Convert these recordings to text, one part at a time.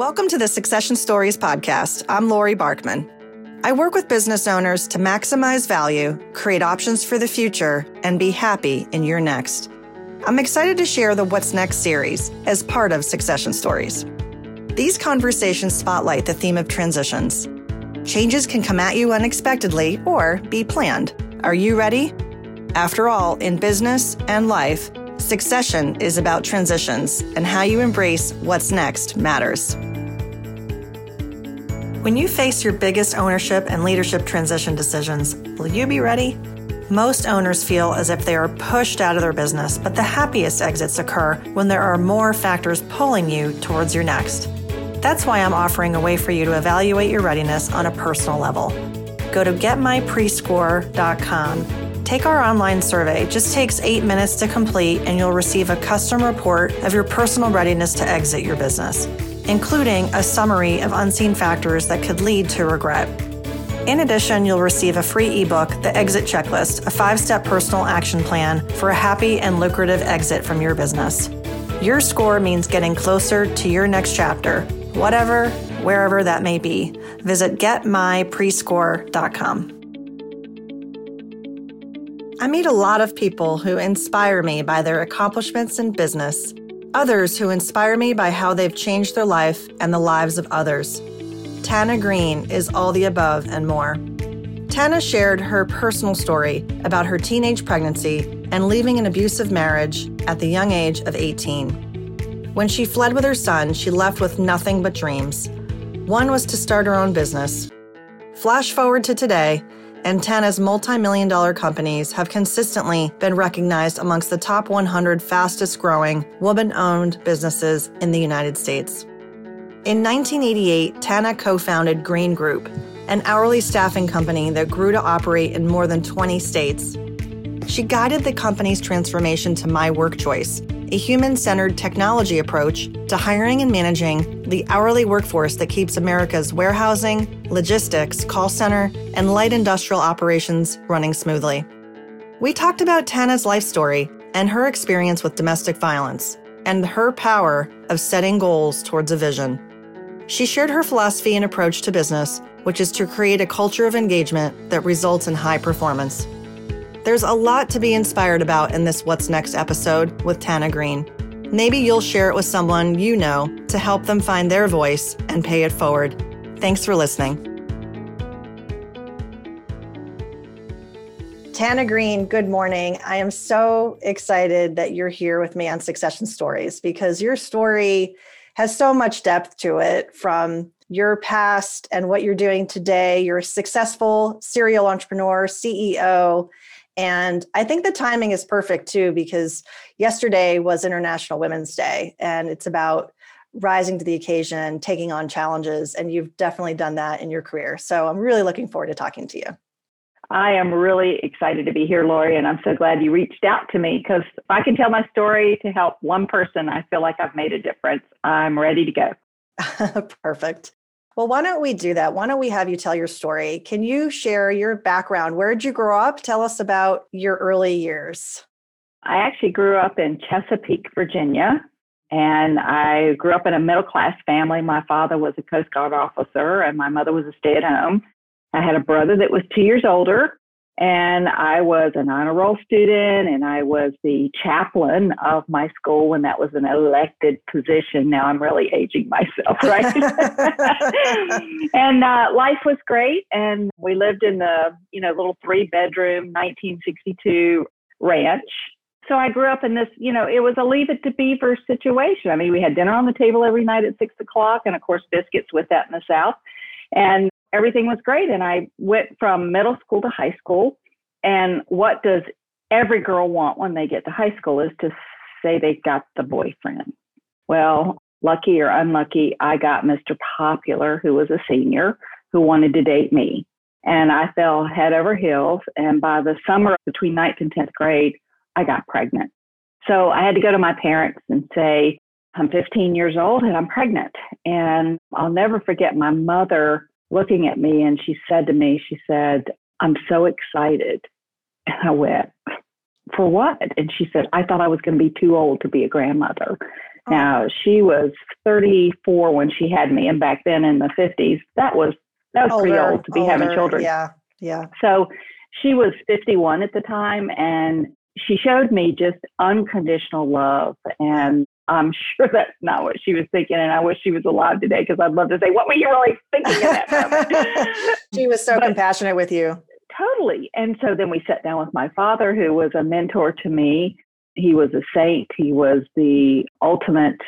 Welcome to the Succession Stories podcast. I'm Lori Barkman. I work with business owners to maximize value, create options for the future, and be happy in your next. I'm excited to share the What's Next series as part of Succession Stories. These conversations spotlight the theme of transitions. Changes can come at you unexpectedly or be planned. Are you ready? After all, in business and life, succession is about transitions, and how you embrace what's next matters. When you face your biggest ownership and leadership transition decisions, will you be ready? Most owners feel as if they are pushed out of their business, but the happiest exits occur when there are more factors pulling you towards your next. That's why I'm offering a way for you to evaluate your readiness on a personal level. Go to getmyprescore.com. Take our online survey. It just takes eight minutes to complete, and you'll receive a custom report of your personal readiness to exit your business including a summary of unseen factors that could lead to regret. In addition, you'll receive a free ebook, The Exit Checklist, a five step personal action plan for a happy and lucrative exit from your business. Your score means getting closer to your next chapter, whatever, wherever that may be. Visit getmyprescore.com. I meet a lot of people who inspire me by their accomplishments in business Others who inspire me by how they've changed their life and the lives of others. Tana Greene is all the above and more. Tana shared her personal story about her teenage pregnancy and leaving an abusive marriage at the young age of 18. When she fled with her son, she left with nothing but dreams. One was to start her own business. Flash forward to today, and Tana's multi million dollar companies have consistently been recognized amongst the top 100 fastest growing woman owned businesses in the United States. In 1988, Tana co founded Greene Group, an hourly staffing company that grew to operate in more than 20 states. She guided the company's transformation to My Work Choice, a human centered technology approach to hiring and managing the hourly workforce that keeps America's warehousing, logistics, call center, and light industrial operations running smoothly. We talked about Tana's life story and her experience with domestic violence and her power of setting goals towards a vision. She shared her philosophy and approach to business, which is to create a culture of engagement that results in high performance. There's a lot to be inspired about in this What's Next episode with Tana Greene. Maybe you'll share it with someone you know to help them find their voice and pay it forward. Thanks for listening. Tana Greene, good morning. I am so excited that you're here with me on Succession Stories because your story has so much depth to it from your past and what you're doing today. You're a successful serial entrepreneur, CEO, and I think the timing is perfect too, because yesterday was International Women's Day, and it's about rising to the occasion, taking on challenges. And you've definitely done that in your career. So I'm really looking forward to talking to you. I am really excited to be here, Lori, and I'm so glad you reached out to me because if I can tell my story to help one person, I feel like I've made a difference. I'm ready to go. Perfect. Well, why don't we do that? Why don't we have you tell your story? Can you share your background? Where did you grow up? Tell us about your early years. I actually grew up in Chesapeake, Virginia, and I grew up in a middle class family. My father was a Coast Guard officer, and my mother was a stay at home. I had a brother that was two years older, and I was an honor roll student, and I was the chaplain of my school when that was an elected position. Now I'm really aging myself, right? and uh, life was great, and we lived in the you know little three bedroom 1962 ranch. So I grew up in this, you know, it was a leave it to beaver situation. I mean, we had dinner on the table every night at six o'clock, and of course biscuits with that in the South. And everything was great. And I went from middle school to high school. And what does every girl want when they get to high school is to say they got the boyfriend. Well, lucky or unlucky, I got Mr. Popular, who was a senior, who wanted to date me. And I fell head over heels. And by the summer between ninth and 10th grade, I got pregnant. So I had to go to my parents and say, I'm 15 years old and I'm pregnant. And I'll never forget my mother looking at me and she said to me, she said, I'm so excited. And I went, For what? And she said, I thought I was going to be too old to be a grandmother. Oh. Now, she was 34 when she had me, and back then in the 50s, that was that was older, pretty old to be older, having children. Yeah, yeah. So she was 51 at the time, and she showed me just unconditional love. And I'm sure that's not what she was thinking. And I wish she was alive today because I'd love to say, what were you really thinking in that moment? she was so but, compassionate with you. Totally. And so then we sat down with my father, who was a mentor to me. He was a saint. He was the ultimate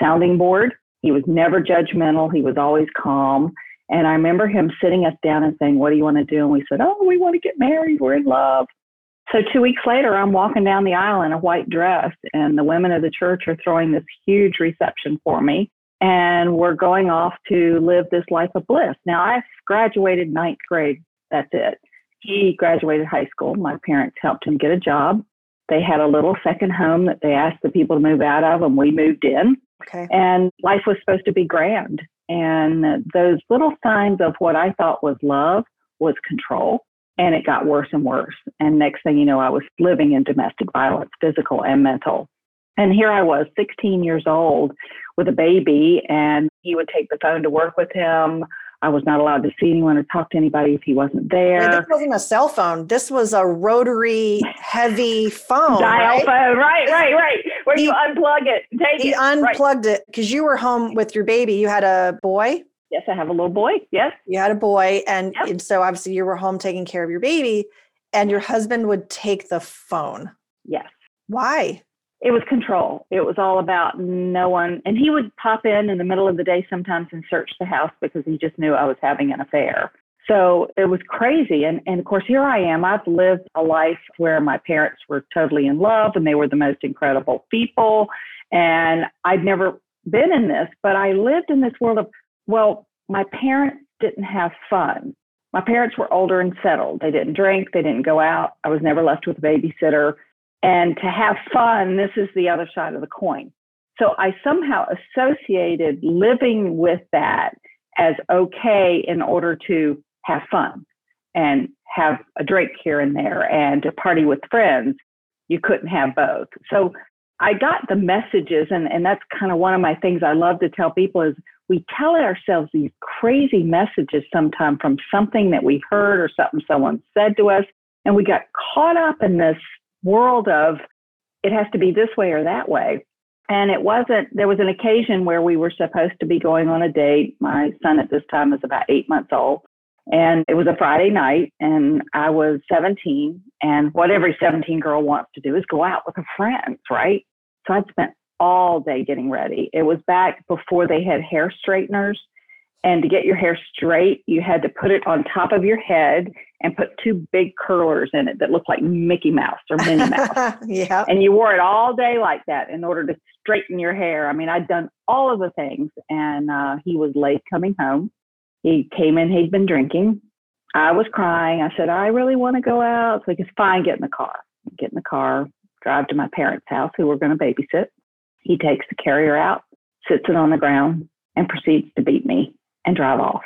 sounding board. He was never judgmental. He was always calm. And I remember him sitting us down and saying, What do you want to do? And we said, Oh, we want to get married. We're in love. So two weeks later, I'm walking down the aisle in a white dress, and the women of the church are throwing this huge reception for me. And we're going off to live this life of bliss. Now, I graduated ninth grade. That's it. He graduated high school. My parents helped him get a job. They had a little second home that they asked the people to move out of, and we moved in. Okay. And life was supposed to be grand. And those little signs of what I thought was love was control and it got worse and worse. And next thing you know, I was living in domestic violence, physical and mental. And here I was, 16 years old, with a baby, and he would take the phone to work with him. I was not allowed to see anyone or talk to anybody if he wasn't there. Wait, this wasn't a cell phone. This was a rotary heavy phone. Dial right? phone. Right, right, right. Where he, you unplug it, take he it. Unplugged right. it because you were home with your baby. You had a boy. Yes, I have a little boy. Yes. You had a boy. And, yep. and so obviously you were home taking care of your baby, and your husband would take the phone. Yes. Why? It was control. It was all about no one. And he would pop in in the middle of the day sometimes and search the house because he just knew I was having an affair. So it was crazy. And, and of course, here I am. I've lived a life where my parents were totally in love and they were the most incredible people. And I'd never been in this, but I lived in this world of well, my parents didn't have fun. My parents were older and settled. They didn't drink, they didn't go out. I was never left with a babysitter. And to have fun, this is the other side of the coin. So I somehow associated living with that as okay in order to have fun and have a drink here and there and to party with friends. You couldn't have both. So I got the messages, and, and that's kind of one of my things I love to tell people is we tell ourselves these crazy messages sometimes from something that we heard or something someone said to us. And we got caught up in this world of it has to be this way or that way. And it wasn't, there was an occasion where we were supposed to be going on a date. My son at this time was about eight months old. And it was a Friday night, and I was 17. And what every 17 girl wants to do is go out with her friends, right? So I'd spent all day getting ready. It was back before they had hair straighteners. And to get your hair straight, you had to put it on top of your head and put two big curlers in it that looked like Mickey Mouse or Minnie Mouse. yeah. And you wore it all day like that in order to straighten your hair. I mean, I'd done all of the things. And uh, he was late coming home. He came in, he'd been drinking. I was crying. I said, I really want to go out. So he goes, fine, get in the car. Get in the car, drive to my parents' house who were going to babysit. He takes the carrier out, sits it on the ground, and proceeds to beat me and drive off.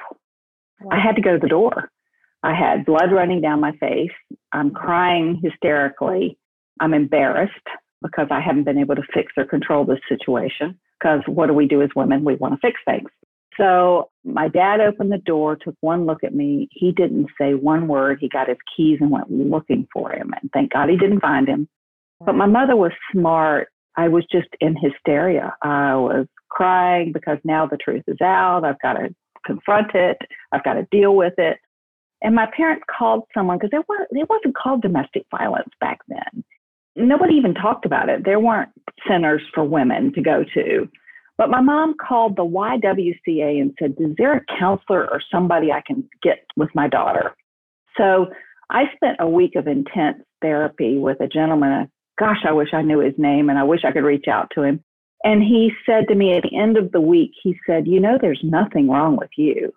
Wow. I had to go to the door. I had blood running down my face. I'm crying hysterically. I'm embarrassed because I haven't been able to fix or control this situation. Because what do we do as women? We want to fix things. So my dad opened the door, took one look at me. He didn't say one word. He got his keys and went looking for him. And thank God he didn't find him. But my mother was smart I was just in hysteria. I was crying because now the truth is out. I've got to confront it. I've got to deal with it. And my parents called someone because there was it wasn't called domestic violence back then. Nobody even talked about it. There weren't centers for women to go to. But my mom called the YWCA and said, Is there a counselor or somebody I can get with my daughter? So I spent a week of intense therapy with a gentleman, gosh, I wish I knew his name and I wish I could reach out to him. And he said to me at the end of the week, he said, You know, there's nothing wrong with you.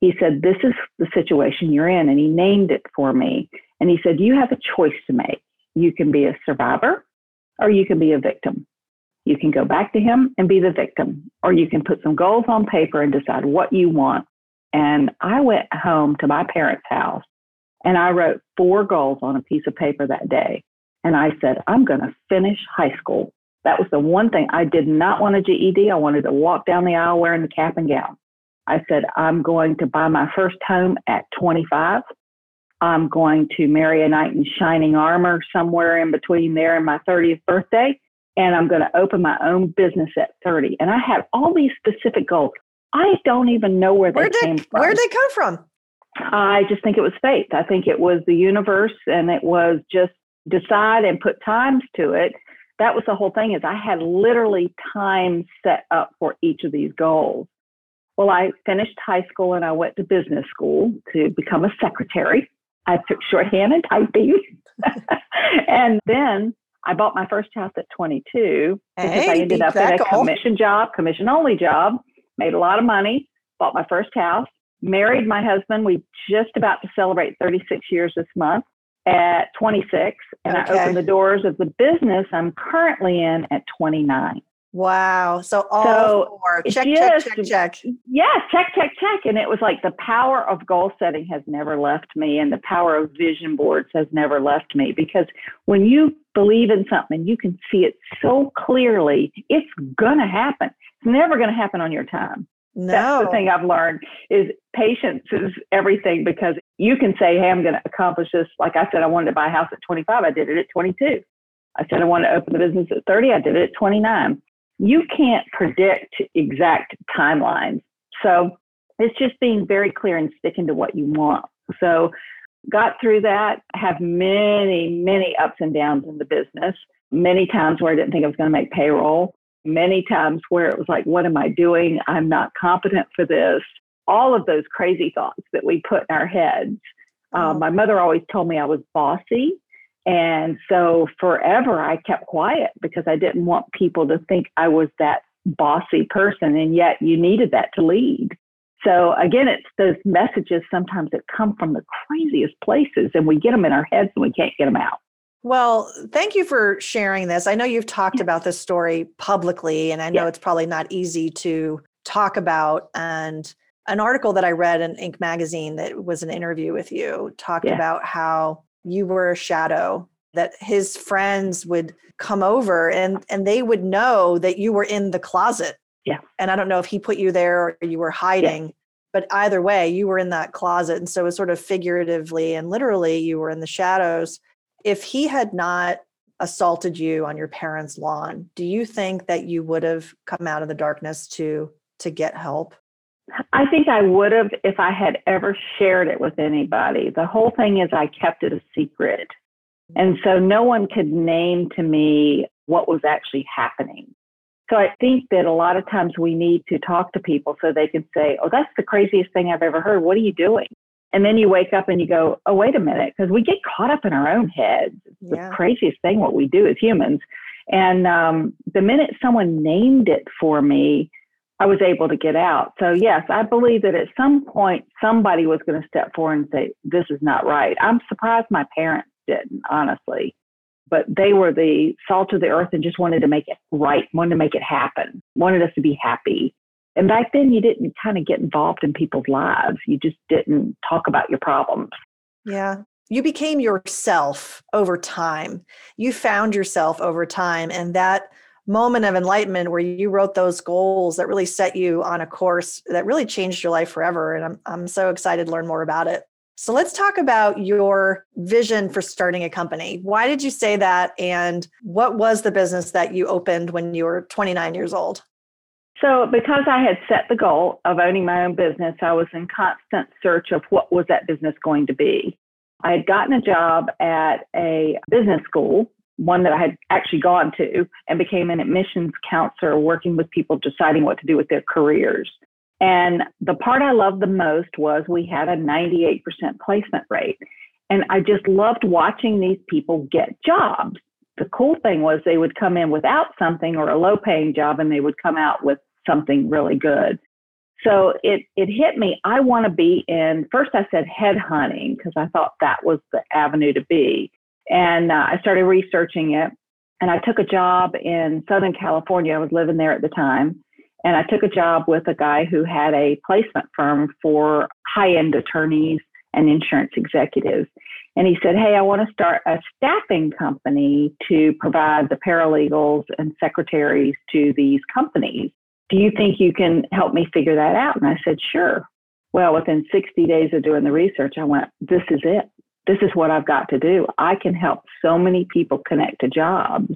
He said, This is the situation you're in. And he named it for me. And he said, You have a choice to make. You can be a survivor or you can be a victim. You can go back to him and be the victim, or you can put some goals on paper and decide what you want. And I went home to my parents' house and I wrote four goals on a piece of paper that day. And I said, I'm going to finish high school That was the one thing I did not want a GED. I wanted to walk down the aisle wearing the cap and gown. I said, I'm going to buy my first home at 25. I'm going to marry a knight in shining armor somewhere in between there and my 30th birthday. And I'm going to open my own business at 30. And I had all these specific goals. I don't even know where they where did, came from. Where did they come from? I just think it was fate. I think it was the universe and it was just decide and put times to it. That was the whole thing is I had literally time set up for each of these goals. Well, I finished high school and I went to business school to become a secretary. I took shorthand and typing. and then I bought my first house at 22 because hey, I ended up in a commission job, commission only job, made a lot of money, bought my first house, married my husband. We just about to celebrate 36 years this month at 26, and okay. I opened the doors of the business I'm currently in at 29. Wow. So all so four. Check, just, check, check, check. Yeah, check, check, check. And it was like the power of goal setting has never left me, and the power of vision boards has never left me because when you believe in something, you can see it so clearly, it's going to happen. It's never going to happen on your time. No. That's the thing I've learned is patience is everything because you can say, Hey, I'm going to accomplish this. Like I said, I wanted to buy a house at 25. I did it at 22. I said I wanted to open the business at 30. I did it at 29 you can't predict exact timelines. So it's just being very clear and sticking to what you want. So got through that, have many, many ups and downs in the business, many times where I didn't think I was going to make payroll, many times where it was like, what am I doing? I'm not competent for this. All of those crazy thoughts that we put in our heads. Um, my mother always told me I was bossy. And so forever I kept quiet because I didn't want people to think I was that bossy person. And yet you needed that to lead. So again, it's those messages sometimes that come from the craziest places and we get them in our heads and we can't get them out. Well, thank you for sharing this. I know you've talked about this story publicly, and I know yeah. it's probably not easy to talk about. And an article that I read in Inc. magazine that was an interview with you talked yeah. about how you were a shadow that his friends would come over and and they would know that you were in the closet yeah and i don't know if he put you there or you were hiding yeah. but either way you were in that closet and so it was sort of figuratively and literally you were in the shadows if he had not assaulted you on your parents lawn do you think that you would have come out of the darkness to to get help I think I would have if I had ever shared it with anybody. The whole thing is I kept it a secret. And so no one could name to me what was actually happening. So I think that a lot of times we need to talk to people so they can say, Oh, that's the craziest thing I've ever heard. What are you doing? And then you wake up and you go, Oh, wait a minute, because we get caught up in our own heads. It's yeah. the craziest thing what we do as humans. And um, the minute someone named it for me, I was able to get out. So yes, I believe that at some point somebody was going to step forward and say, this is not right. I'm surprised my parents didn't, honestly, but they were the salt of the earth and just wanted to make it right, wanted to make it happen, wanted us to be happy. And back then you didn't kind of get involved in people's lives. You just didn't talk about your problems. Yeah. You became yourself over time. You found yourself over time and that moment of enlightenment where you wrote those goals that really set you on a course that really changed your life forever. And I'm, I'm so excited to learn more about it. So let's talk about your vision for starting a company. Why did you say that? And what was the business that you opened when you were 29 years old? So, because I had set the goal of owning my own business, I was in constant search of what was that business going to be. I had gotten a job at a business school one that I had actually gone to and became an admissions counselor working with people deciding what to do with their careers. And the part I loved the most was we had a 98% placement rate. And I just loved watching these people get jobs. The cool thing was they would come in without something or a low paying job and they would come out with something really good. So it, it hit me. I want to be in, first I said head hunting because I thought that was the avenue to be. And uh, I started researching it. And I took a job in Southern California. I was living there at the time. And I took a job with a guy who had a placement firm for high end attorneys and insurance executives. And he said, Hey, I want to start a staffing company to provide the paralegals and secretaries to these companies. Do you think you can help me figure that out? And I said, Sure. Well, within 60 days of doing the research, I went, This is it. This is what I've got to do. I can help so many people connect to jobs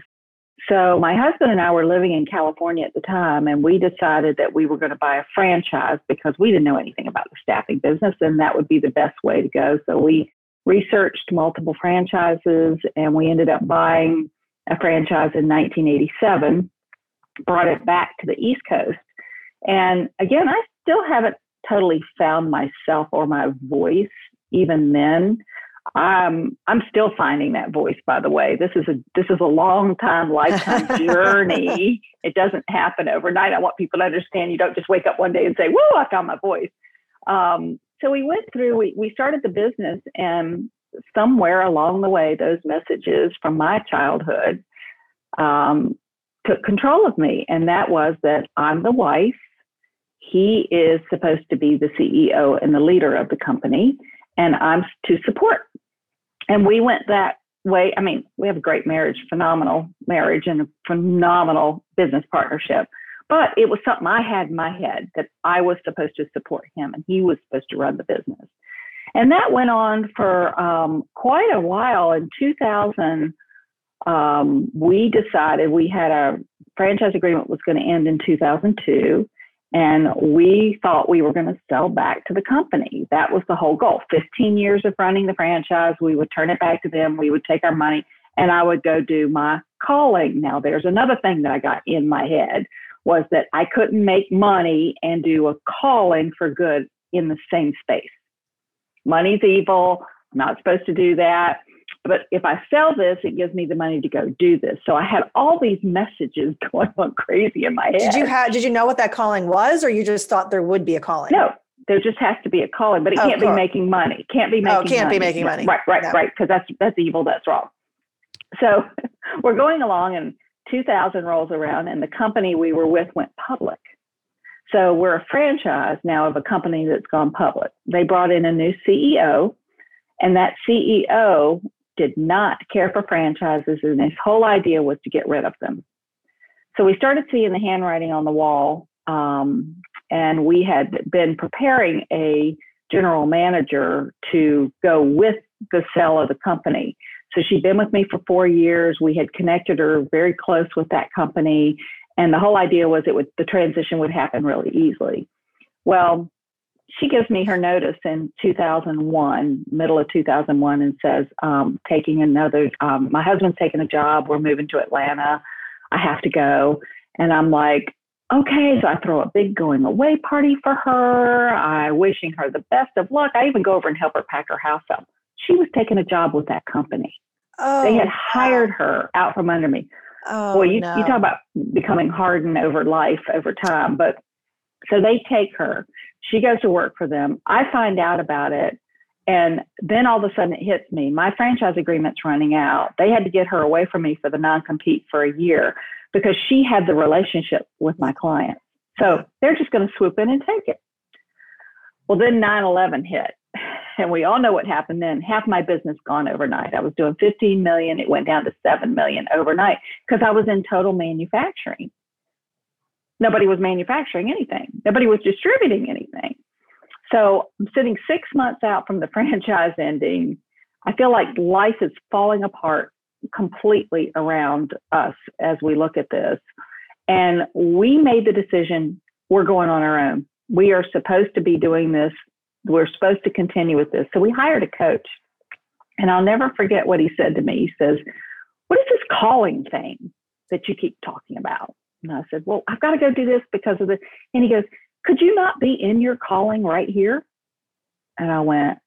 so my husband and I were living in California at the time, and we decided that we were going to buy a franchise because we didn't know anything about the staffing business, and that would be the best way to go. So we researched multiple franchises, and we ended up buying a franchise in 1987, brought it back to the East Coast. And again, I still haven't totally found myself or my voice even then. I'm I'm still finding that voice. By the way, this is a this is a long time, lifetime journey. It doesn't happen overnight. I want people to understand. You don't just wake up one day and say, "Whoa, I found my voice." Um, so we went through. We we started the business, and somewhere along the way, those messages from my childhood um, took control of me, and that was that I'm the wife. He is supposed to be the CEO and the leader of the company and I'm to support. And we went that way. I mean, we have a great marriage, phenomenal marriage, and a phenomenal business partnership. But it was something I had in my head that I was supposed to support him and he was supposed to run the business. And that went on for um, quite a while. In 2000, um, we decided we had a franchise agreement was going to end in 2002. And we thought we were going to sell back to the company. That was the whole goal. 15 years of running the franchise, we would turn it back to them, we would take our money, and I would go do my calling. Now, there's another thing that I got in my head was that I couldn't make money and do a calling for good in the same space. Money's evil. I'm not supposed to do that. But if I sell this, it gives me the money to go do this. So I had all these messages going on crazy in my head. Did you have? Did you know what that calling was, or you just thought there would be a calling? No, there just has to be a calling, but it oh, can't be making money. Can't be oh, making. Oh, can't money. be making money. Right, right, no. right. Because that's that's evil. That's wrong. So we're going along, and 2000 rolls around, and the company we were with went public. So we're a franchise now of a company that's gone public. They brought in a new CEO, and that CEO did not care for franchises, and his whole idea was to get rid of them. So we started seeing the handwriting on the wall, um, and we had been preparing a general manager to go with the sale of the company. So she'd been with me for four years. We had connected her very close with that company, and the whole idea was it would the transition would happen really easily. Well, she gives me her notice in 2001, middle of 2001, and says, um, taking another, um, my husband's taking a job. We're moving to Atlanta. I have to go. And I'm like, okay. So I throw a big going away party for her. I wishing her the best of luck. I even go over and help her pack her house up. She was taking a job with that company. Oh, they had hired her out from under me. Oh, Boy, you, no. you talk about becoming hardened over life, over time. But so they take her. She goes to work for them. I find out about it. And then all of a sudden it hits me. My franchise agreement's running out. They had to get her away from me for the non compete for a year because she had the relationship with my client. So they're just going to swoop in and take it. Well, then 9 11 hit. And we all know what happened then. Half my business gone overnight. I was doing 15 million. It went down to 7 million overnight because I was in total manufacturing. Nobody was manufacturing anything. Nobody was distributing anything. So I'm sitting six months out from the franchise ending. I feel like life is falling apart completely around us as we look at this. And we made the decision we're going on our own. We are supposed to be doing this. We're supposed to continue with this. So we hired a coach. And I'll never forget what he said to me. He says, What is this calling thing that you keep talking about? And I said, Well, I've got to go do this because of this. And he goes, Could you not be in your calling right here? And I went,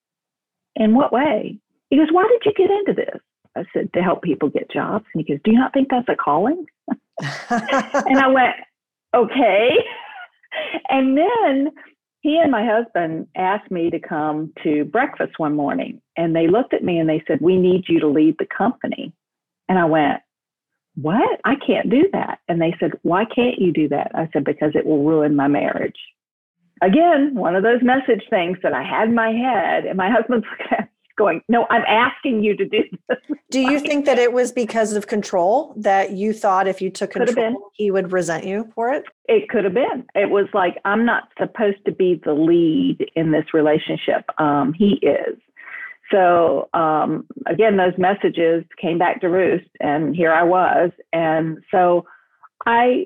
In what way? He goes, Why did you get into this? I said, To help people get jobs. And he goes, Do you not think that's a calling? and I went, Okay. and then he and my husband asked me to come to breakfast one morning. And they looked at me and they said, We need you to lead the company. And I went, what? I can't do that. And they said, why can't you do that? I said, because it will ruin my marriage. Again, one of those message things that I had in my head, and my husband's going, no, I'm asking you to do this. Do you think that it was because of control that you thought if you took control, he would resent you for it? It could have been. It was like, I'm not supposed to be the lead in this relationship. Um, he is. So um, again, those messages came back to roost, and here I was. And so I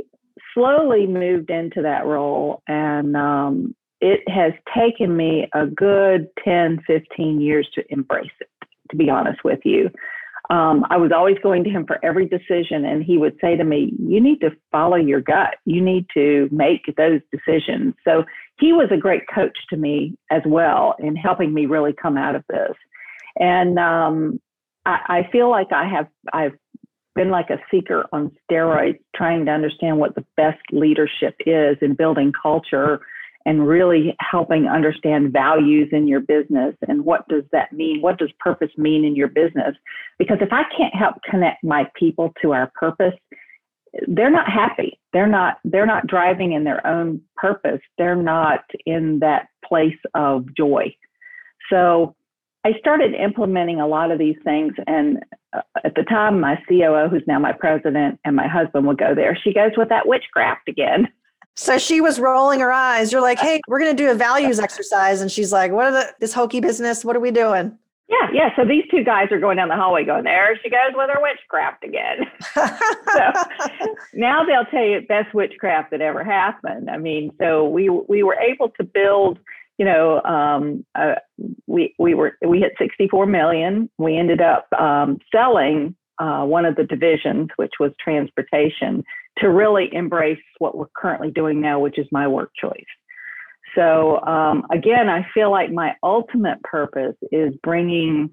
slowly moved into that role, and um, it has taken me a good 10, 15 years to embrace it, to be honest with you. Um, I was always going to him for every decision, and he would say to me, You need to follow your gut. You need to make those decisions. So he was a great coach to me as well in helping me really come out of this. And um, I, I feel like I have I've been like a seeker on steroids, trying to understand what the best leadership is in building culture and really helping understand values in your business and what does that mean? What does purpose mean in your business? Because if i can't help connect my people to our purpose they're not happy. They're not they're not driving in their own purpose. They're not in that place of joy. So i started implementing a lot of these things and uh, at the time my coo who's now my president and my husband would go there she goes with that witchcraft again so she was rolling her eyes. You're like, hey, we're going to do a values exercise. And she's like, what are the, this hokey business? What are we doing? Yeah, yeah. So these two guys are going down the hallway going, there she goes with her witchcraft again. so now they'll tell you best witchcraft that ever happened. I mean, so we we were able to build, you know, um, uh, we we were we hit 64 million. We ended up um, selling uh, one of the divisions, which was transportation, to really embrace what we're currently doing now, which is my work choice. So, um, again, I feel like my ultimate purpose is bringing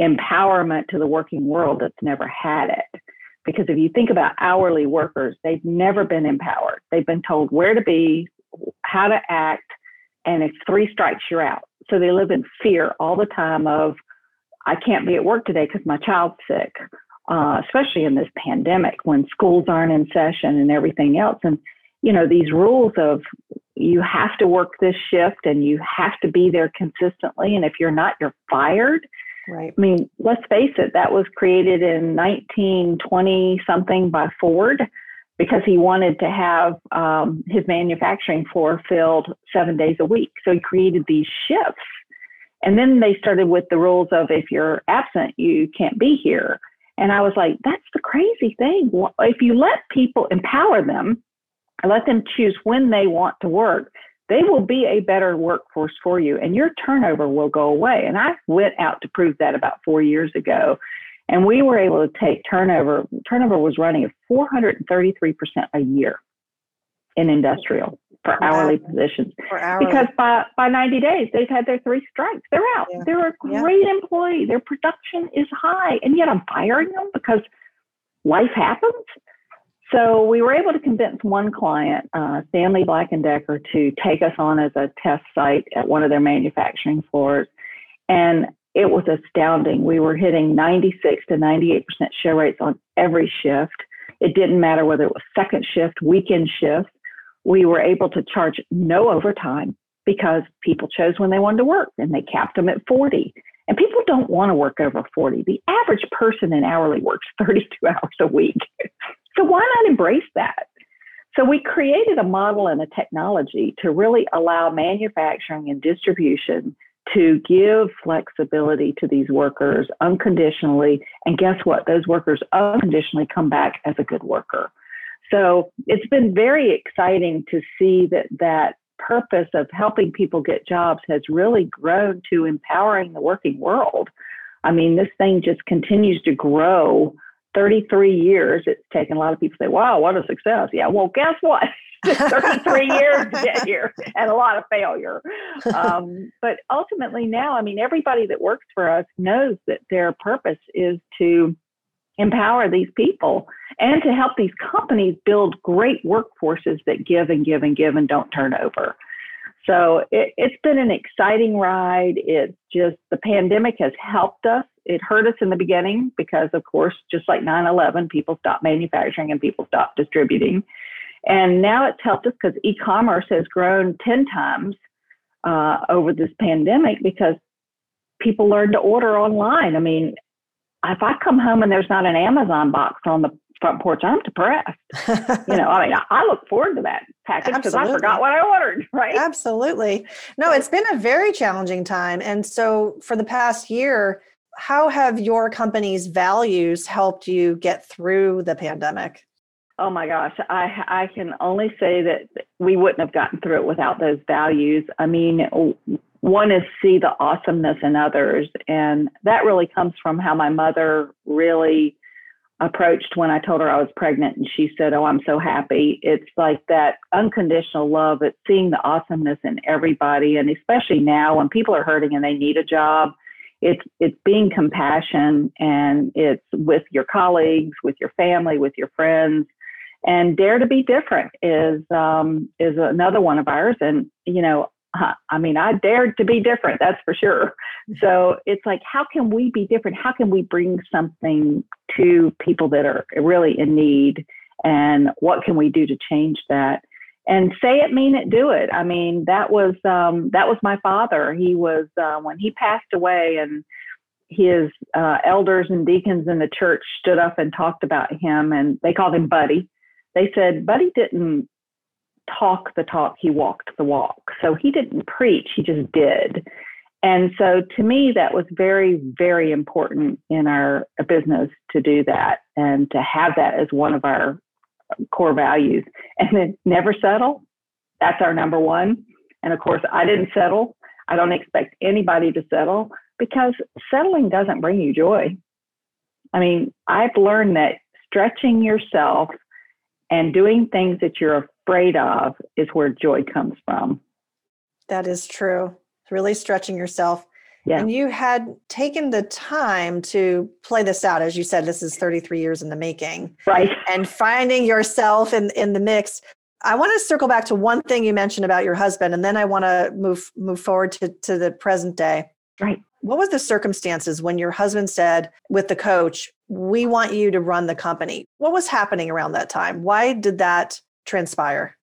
empowerment to the working world that's never had it. Because if you think about hourly workers, they've never been empowered. They've been told where to be, how to act, and if three strikes, you're out. So they live in fear all the time of, I can't be at work today because my child's sick, uh, especially in this pandemic when schools aren't in session and everything else. And, you know, these rules of you have to work this shift and you have to be there consistently. And if you're not, you're fired. Right. I mean, let's face it, that was created in 1920 something by Ford because he wanted to have um, his manufacturing floor filled seven days a week. So he created these shifts. And then they started with the rules of if you're absent, you can't be here. And I was like, that's the crazy thing. If you let people empower them, let them choose when they want to work, they will be a better workforce for you and your turnover will go away. And I went out to prove that about four years ago. And we were able to take turnover, turnover was running at 433% a year in industrial for hourly positions. For hourly. Because by, by 90 days, they've had their three strikes. They're out. Yeah. They're a great yeah. employee. Their production is high. And yet I'm firing them because life happens. So we were able to convince one client, uh, Stanley Black and Decker, to take us on as a test site at one of their manufacturing floors. And it was astounding. We were hitting 96 to 98% share rates on every shift. It didn't matter whether it was second shift, weekend shift we were able to charge no overtime because people chose when they wanted to work and they capped them at 40. And people don't want to work over 40. The average person in hourly works 32 hours a week. so why not embrace that? So we created a model and a technology to really allow manufacturing and distribution to give flexibility to these workers unconditionally. And guess what? Those workers unconditionally come back as a good worker. So it's been very exciting to see that that purpose of helping people get jobs has really grown to empowering the working world. I mean, this thing just continues to grow. 33 years, it's taken a lot of people say, wow, what a success. Yeah, well, guess what? 33 years to get here and a lot of failure. Um, but ultimately, now, I mean, everybody that works for us knows that their purpose is to empower these people and to help these companies build great workforces that give and give and give and don't turn over. So it, has been an exciting ride. It's just the pandemic has helped us. It hurt us in the beginning because, of course, just like 9 11, people stopped manufacturing and people stopped distributing. And now it's helped us because e commerce has grown 10 times uh, over this pandemic because people learned to order online. I mean, if I come home and there's not an Amazon box on the front porch, I'm depressed. you know, I mean, I look forward to that package because I forgot what I ordered, right? Absolutely. No, it's been a very challenging time. And so for the past year, how have your company's values helped you get through the pandemic? Oh my gosh, I I can only say that we wouldn't have gotten through it without those values. I mean, one is see the awesomeness in others, and that really comes from how my mother really approached when I told her I was pregnant and she said, Oh, I'm so happy. It's like that unconditional love. It's seeing the awesomeness in everybody. And especially now when people are hurting and they need a job, it's it's being compassion and it's with your colleagues, with your family, with your friends. And dare to be different is um, is another one of ours. And you know, I mean, I dared to be different, that's for sure. So it's like, how can we be different? How can we bring something to people that are really in need? And what can we do to change that? And say it, mean it, do it. I mean, that was um, that was my father. He was uh, when he passed away, and his uh, elders and deacons in the church stood up and talked about him, and they called him Buddy. They said Buddy didn't talk the talk, he walked the walk. So he didn't preach, he just did. And so to me, that was very, very important in our business to do that and to have that as one of our core values. And then never settle. That's our number one. And of course, I didn't settle. I don't expect anybody to settle because settling doesn't bring you joy. I mean, I've learned that stretching yourself and doing things that you're afraid of is where joy comes from. That is true. Really stretching yourself. Yeah. And you had taken the time to play this out. As you said, this is 33 years in the making. Right. And finding yourself in, in the mix. I want to circle back to one thing you mentioned about your husband, and then I want to move move forward to, to the present day. Right. What was the circumstances when your husband said with the coach, we want you to run the company? What was happening around that time? Why did that transpire?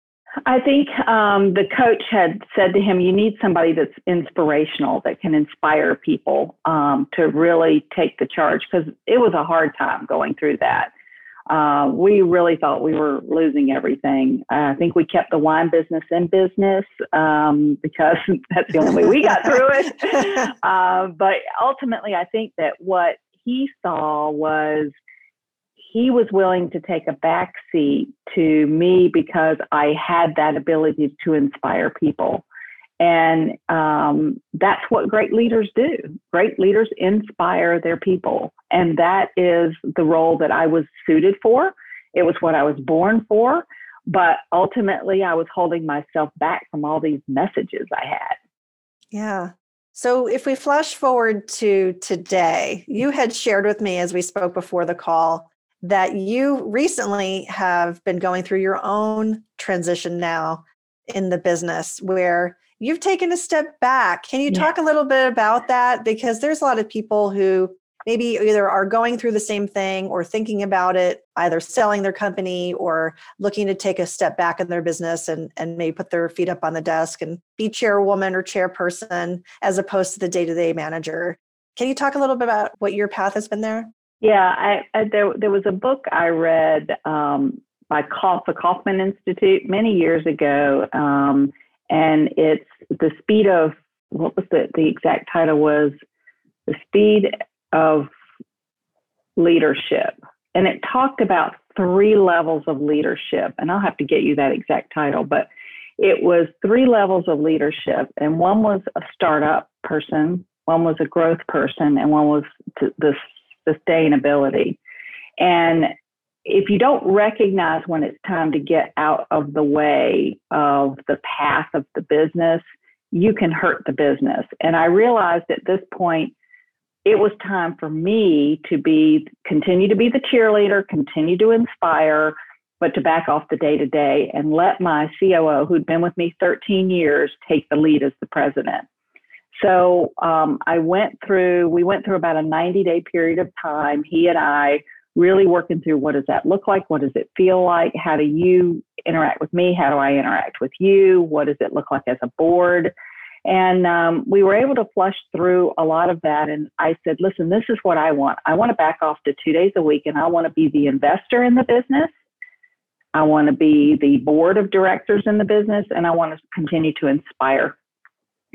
I think um, the coach had said to him, You need somebody that's inspirational, that can inspire people um, to really take the charge because it was a hard time going through that. Uh, we really thought we were losing everything. I think we kept the wine business in business um, because that's the only way we got through it. Uh, but ultimately, I think that what he saw was he was willing to take a back seat to me because I had that ability to inspire people. And um, that's what great leaders do. Great leaders inspire their people. And that is the role that I was suited for. It was what I was born for. But ultimately, I was holding myself back from all these messages I had. Yeah. So if we flash forward to today, you had shared with me as we spoke before the call that you recently have been going through your own transition now in the business where you've taken a step back. Can you yeah. talk a little bit about that? Because there's a lot of people who maybe either are going through the same thing or thinking about it, either selling their company or looking to take a step back in their business and, and maybe put their feet up on the desk and be chairwoman or chairperson as opposed to the day to day manager. Can you talk a little bit about what your path has been there? Yeah, I, I, there, there was a book I read um, by Kauf, the Kauffman Institute many years ago, um, and it's the speed of what was the the exact title was the speed of leadership. And it talked about three levels of leadership. And I'll have to get you that exact title, but it was three levels of leadership. And one was a startup person, one was a growth person, and one was the sustainability. And if you don't recognize when it's time to get out of the way of the path of the business, you can hurt the business. And I realized at this point it was time for me to be continue to be the cheerleader, continue to inspire, but to back off the day to day and let my COO, who'd been with me 13 years, take the lead as the president. So um, I went through, we went through about a 90 day period of time, he and I really working through what does that look like? What does it feel like? How do you interact with me? How do I interact with you? What does it look like as a board? And um, we were able to flush through a lot of that. And I said, listen, this is what I want. I want to back off to two days a week and I want to be the investor in the business. I want to be the board of directors in the business and I want to continue to inspire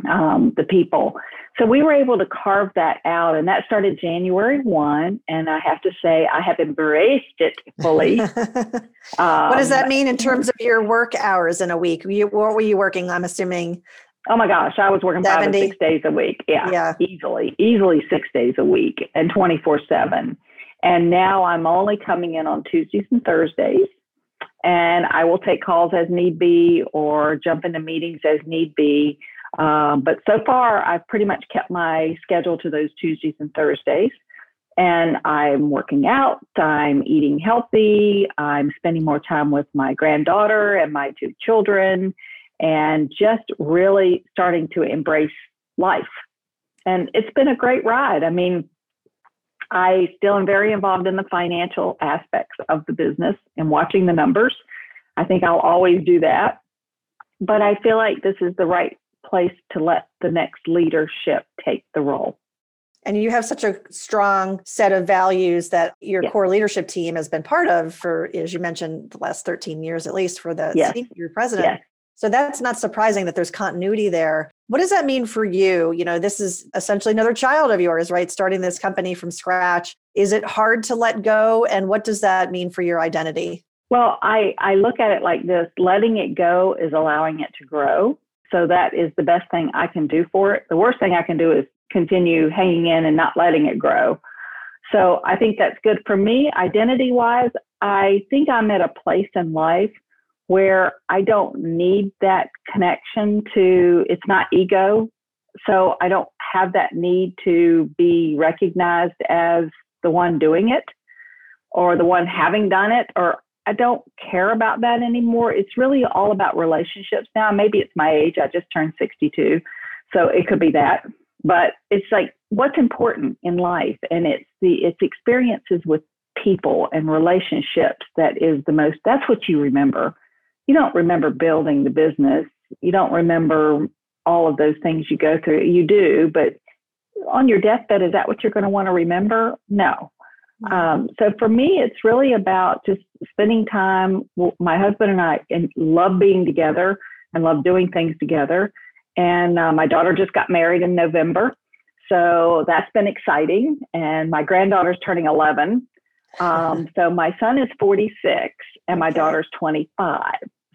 um, the people. So we were able to carve that out, and that started January 1. And I have to say, I have embraced it fully. um, what does that mean in terms of your work hours in a week? You, what were you working? I'm assuming. Oh my gosh, I was working 70. five or six days a week. Yeah, yeah, easily, easily six days a week and 24 7. And now I'm only coming in on Tuesdays and Thursdays. And I will take calls as need be or jump into meetings as need be um, but so far, I've pretty much kept my schedule to those Tuesdays and Thursdays. And I'm working out, I'm eating healthy, I'm spending more time with my granddaughter and my two children, and just really starting to embrace life. And it's been a great ride. I mean, I still am very involved in the financial aspects of the business and watching the numbers. I think I'll always do that. But I feel like this is the right place to let the next leadership take the role. And you have such a strong set of values that your yes. core leadership team has been part of for, as you mentioned, the last 13 years at least for the yes. your president. Yes. So that's not surprising that there's continuity there. What does that mean for you? You know, this is essentially another child of yours, right? Starting this company from scratch. Is it hard to let go? And what does that mean for your identity? Well, I, I look at it like this letting it go is allowing it to grow. So that is the best thing I can do for it. The worst thing I can do is continue hanging in and not letting it grow. So I think that's good for me. Identity wise, I think I'm at a place in life where I don't need that connection to, it's not ego. So I don't have that need to be recognized as the one doing it or the one having done it or I don't care about that anymore. It's really all about relationships now. Maybe it's my age. I just turned 62. So it could be that. But it's like what's important in life and it's the it's experiences with people and relationships that is the most that's what you remember. You don't remember building the business. You don't remember all of those things you go through. You do, but on your deathbed, is that what you're going to want to remember? No. Um, so for me, it's really about just spending time. My husband and I and love being together and love doing things together. And uh, my daughter just got married in November, so that's been exciting. And my granddaughter's turning 11. Um, so my son is 46 and my daughter's 25.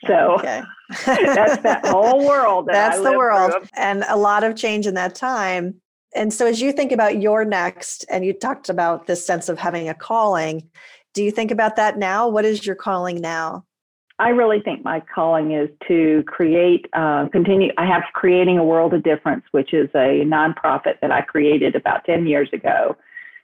So okay. that's that whole world. That that's the world, through. and a lot of change in that time. And so, as you think about your next, and you talked about this sense of having a calling, do you think about that now? What is your calling now? I really think my calling is to create, uh, continue. I have Creating a World of Difference, which is a nonprofit that I created about 10 years ago.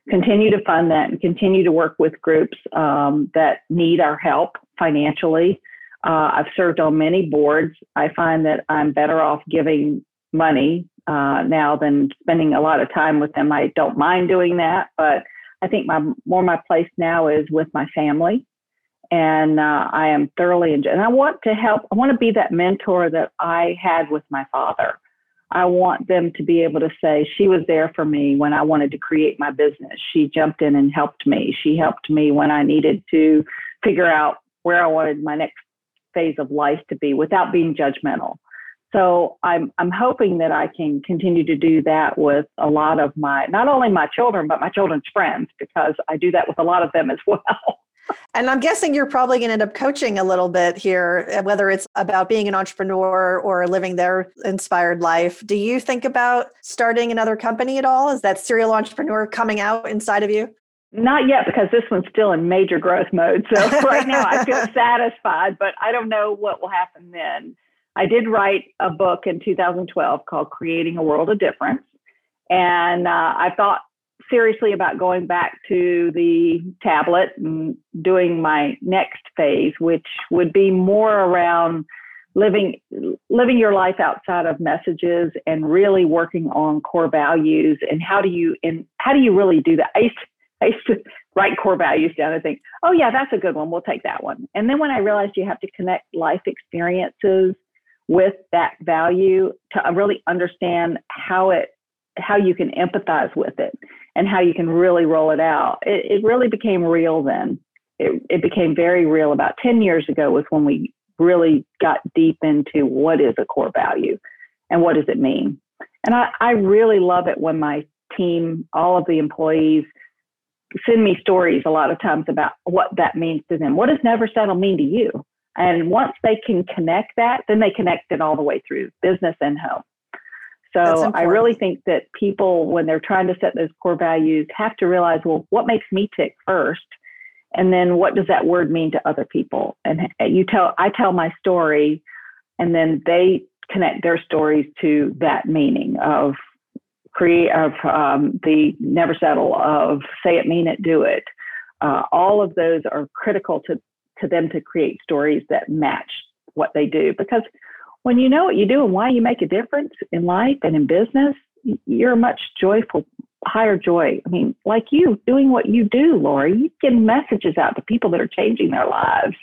Continue to fund that and continue to work with groups um, that need our help financially. Uh, I've served on many boards. I find that I'm better off giving money uh, now than spending a lot of time with them. I don't mind doing that, but I think my more my place now is with my family, and uh, I am thoroughly enjoying. And I want to help. I want to be that mentor that I had with my father. I want them to be able to say she was there for me when I wanted to create my business. She jumped in and helped me. She helped me when I needed to figure out where I wanted my next phase of life to be without being judgmental. So I'm I'm hoping that I can continue to do that with a lot of my not only my children but my children's friends because I do that with a lot of them as well. And I'm guessing you're probably going to end up coaching a little bit here, eh, whether it's about being an entrepreneur or living their inspired life. Do you think about starting another company at all? Is that serial entrepreneur coming out inside of you? Not yet, because this one's still in major growth mode. So right now I feel satisfied, but I don't know what will happen then. I did write a book in 2012 called Creating a World of Difference. And uh, I thought seriously about going back to the tablet and doing my next phase, which would be more around living living your life outside of messages and really working on core values and how do you and how do you really do that? I used, to, I used to write core values down and think, oh yeah, that's a good one. We'll take that one. And then when I realized you have to connect life experiences with that value to uh, really understand how it how you can empathize with it and how you can really roll it out. It, it really became real then. It, it became very real about 10 years ago was when we really got deep into what is a core value and what does it mean. And I, I really love it when my team, all of the employees, send me stories a lot of times about what that means to them. What does never settle mean to you? And once they can connect that, then they connect it all the way through business and home. So I really think that people, when they're trying to set those core values, have to realize, well, what makes me tick first? And then what does that word mean to other people? And you tell, I tell my story, and then they connect their stories to that meaning of create of um, the never settle of say it mean it do it uh, all of those are critical to to them to create stories that match what they do. Because when you know what you do and why you make a difference in life and in business you're much joyful higher joy. I mean like you doing what you do lori you get messages out to people that are changing their lives.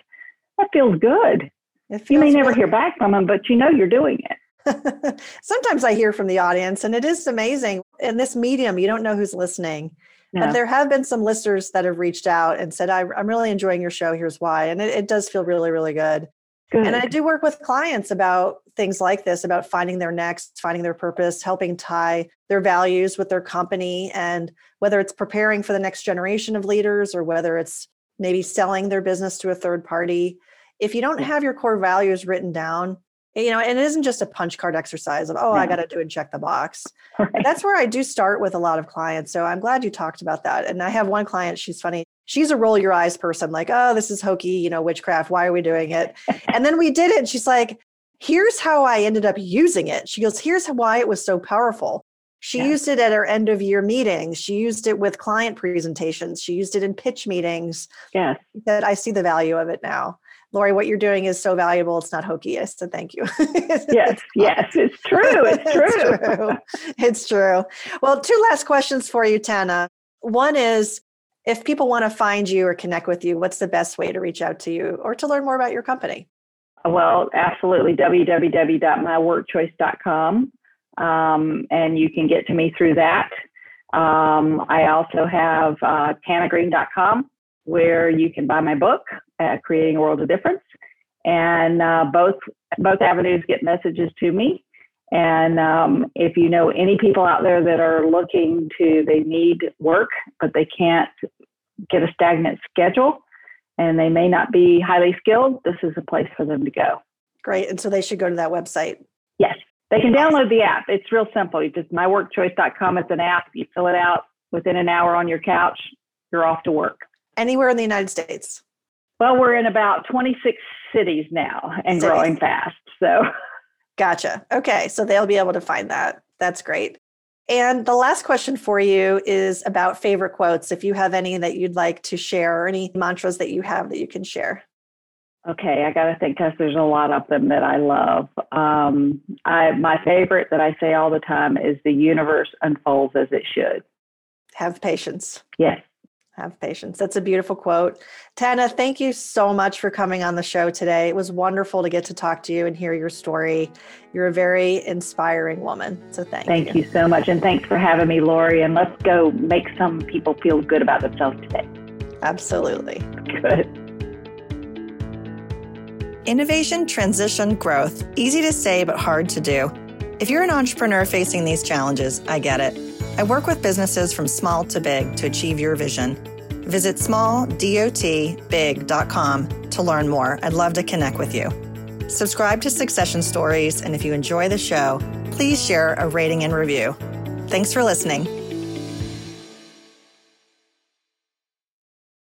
That feels good. Feels you may never hear back from them but you know you're doing it. Sometimes I hear from the audience, and it is amazing. In this medium, you don't know who's listening. Yeah. But there have been some listeners that have reached out and said, I, am really enjoying your show. Here's why. And it, it does feel really, really good. good. And I do work with clients about things like this about finding their next, finding their purpose, helping tie their values with their company. And whether it's preparing for the next generation of leaders or whether it's maybe selling their business to a third party, if you don't have your core values written down, Eh, you know and it isn't just a punch card exercise of oh yeah. i got to do and check the box. Right. and that's where i do start with a lot of clients so i'm glad you talked about that and i have one client she's funny she's a roll your eyes person like oh this is hokey you know witchcraft why are we doing it? And then we did it and she's like here's how i ended up using it. She goes here's why it was so powerful. She yeah. used it at her end of year meetings she used it with client presentations she used it in pitch meetings. Yes. That i see the value of it now Lori, what you're doing is so valuable. It's not hokey. I said thank you. yes, yes, it's true. It's true. it's true. It's true. Well, two last questions for you, Tana. One is if people want to find you or connect with you, what's the best way to reach out to you or to learn more about your company? Well, absolutely. www.myworkchoice.com. Um, and you can get to me through that. Um, I also have uh, tanagreene.com where you can buy my book, uh, Creating a World of Difference. And uh, both both avenues get messages to me. And um, if you know any people out there that are looking to, they need work, but they can't get a stagnant schedule, and they may not be highly skilled, this is a place for them to go. Great. And so they should go to that website. Yes. They can download the app. It's real simple. You just myworkchoice.com. It's an app. You fill it out within an hour on your couch. You're off to work anywhere in the United States? Well, we're in about 26 cities now and cities. growing fast. So, gotcha. Okay. So they'll be able to find that. That's great. And the last question for you is about favorite quotes. If you have any that you'd like to share or any mantras that you have that you can share. Okay, I got to think because there's a lot of them that I love. Um, I my favorite that I say all the time is the universe unfolds as it should. Have patience. Yes, have patience. That's a beautiful quote. Tana, thank you so much for coming on the show today. It was wonderful to get to talk to you and hear your story. You're a very inspiring woman. So thank, thank you. Thank you so much. And thanks for having me, Lori. And let's go make some people feel good about themselves today. Absolutely. Good. Innovation, transition, growth. Easy to say, but hard to do. If you're an entrepreneur facing these challenges, I get it. I work with businesses from small to big to achieve your vision. Visit smalldotbig.com to learn more. I'd love to connect with you. Subscribe to Succession Stories, and if you enjoy the show, please share a rating and review. Thanks for listening.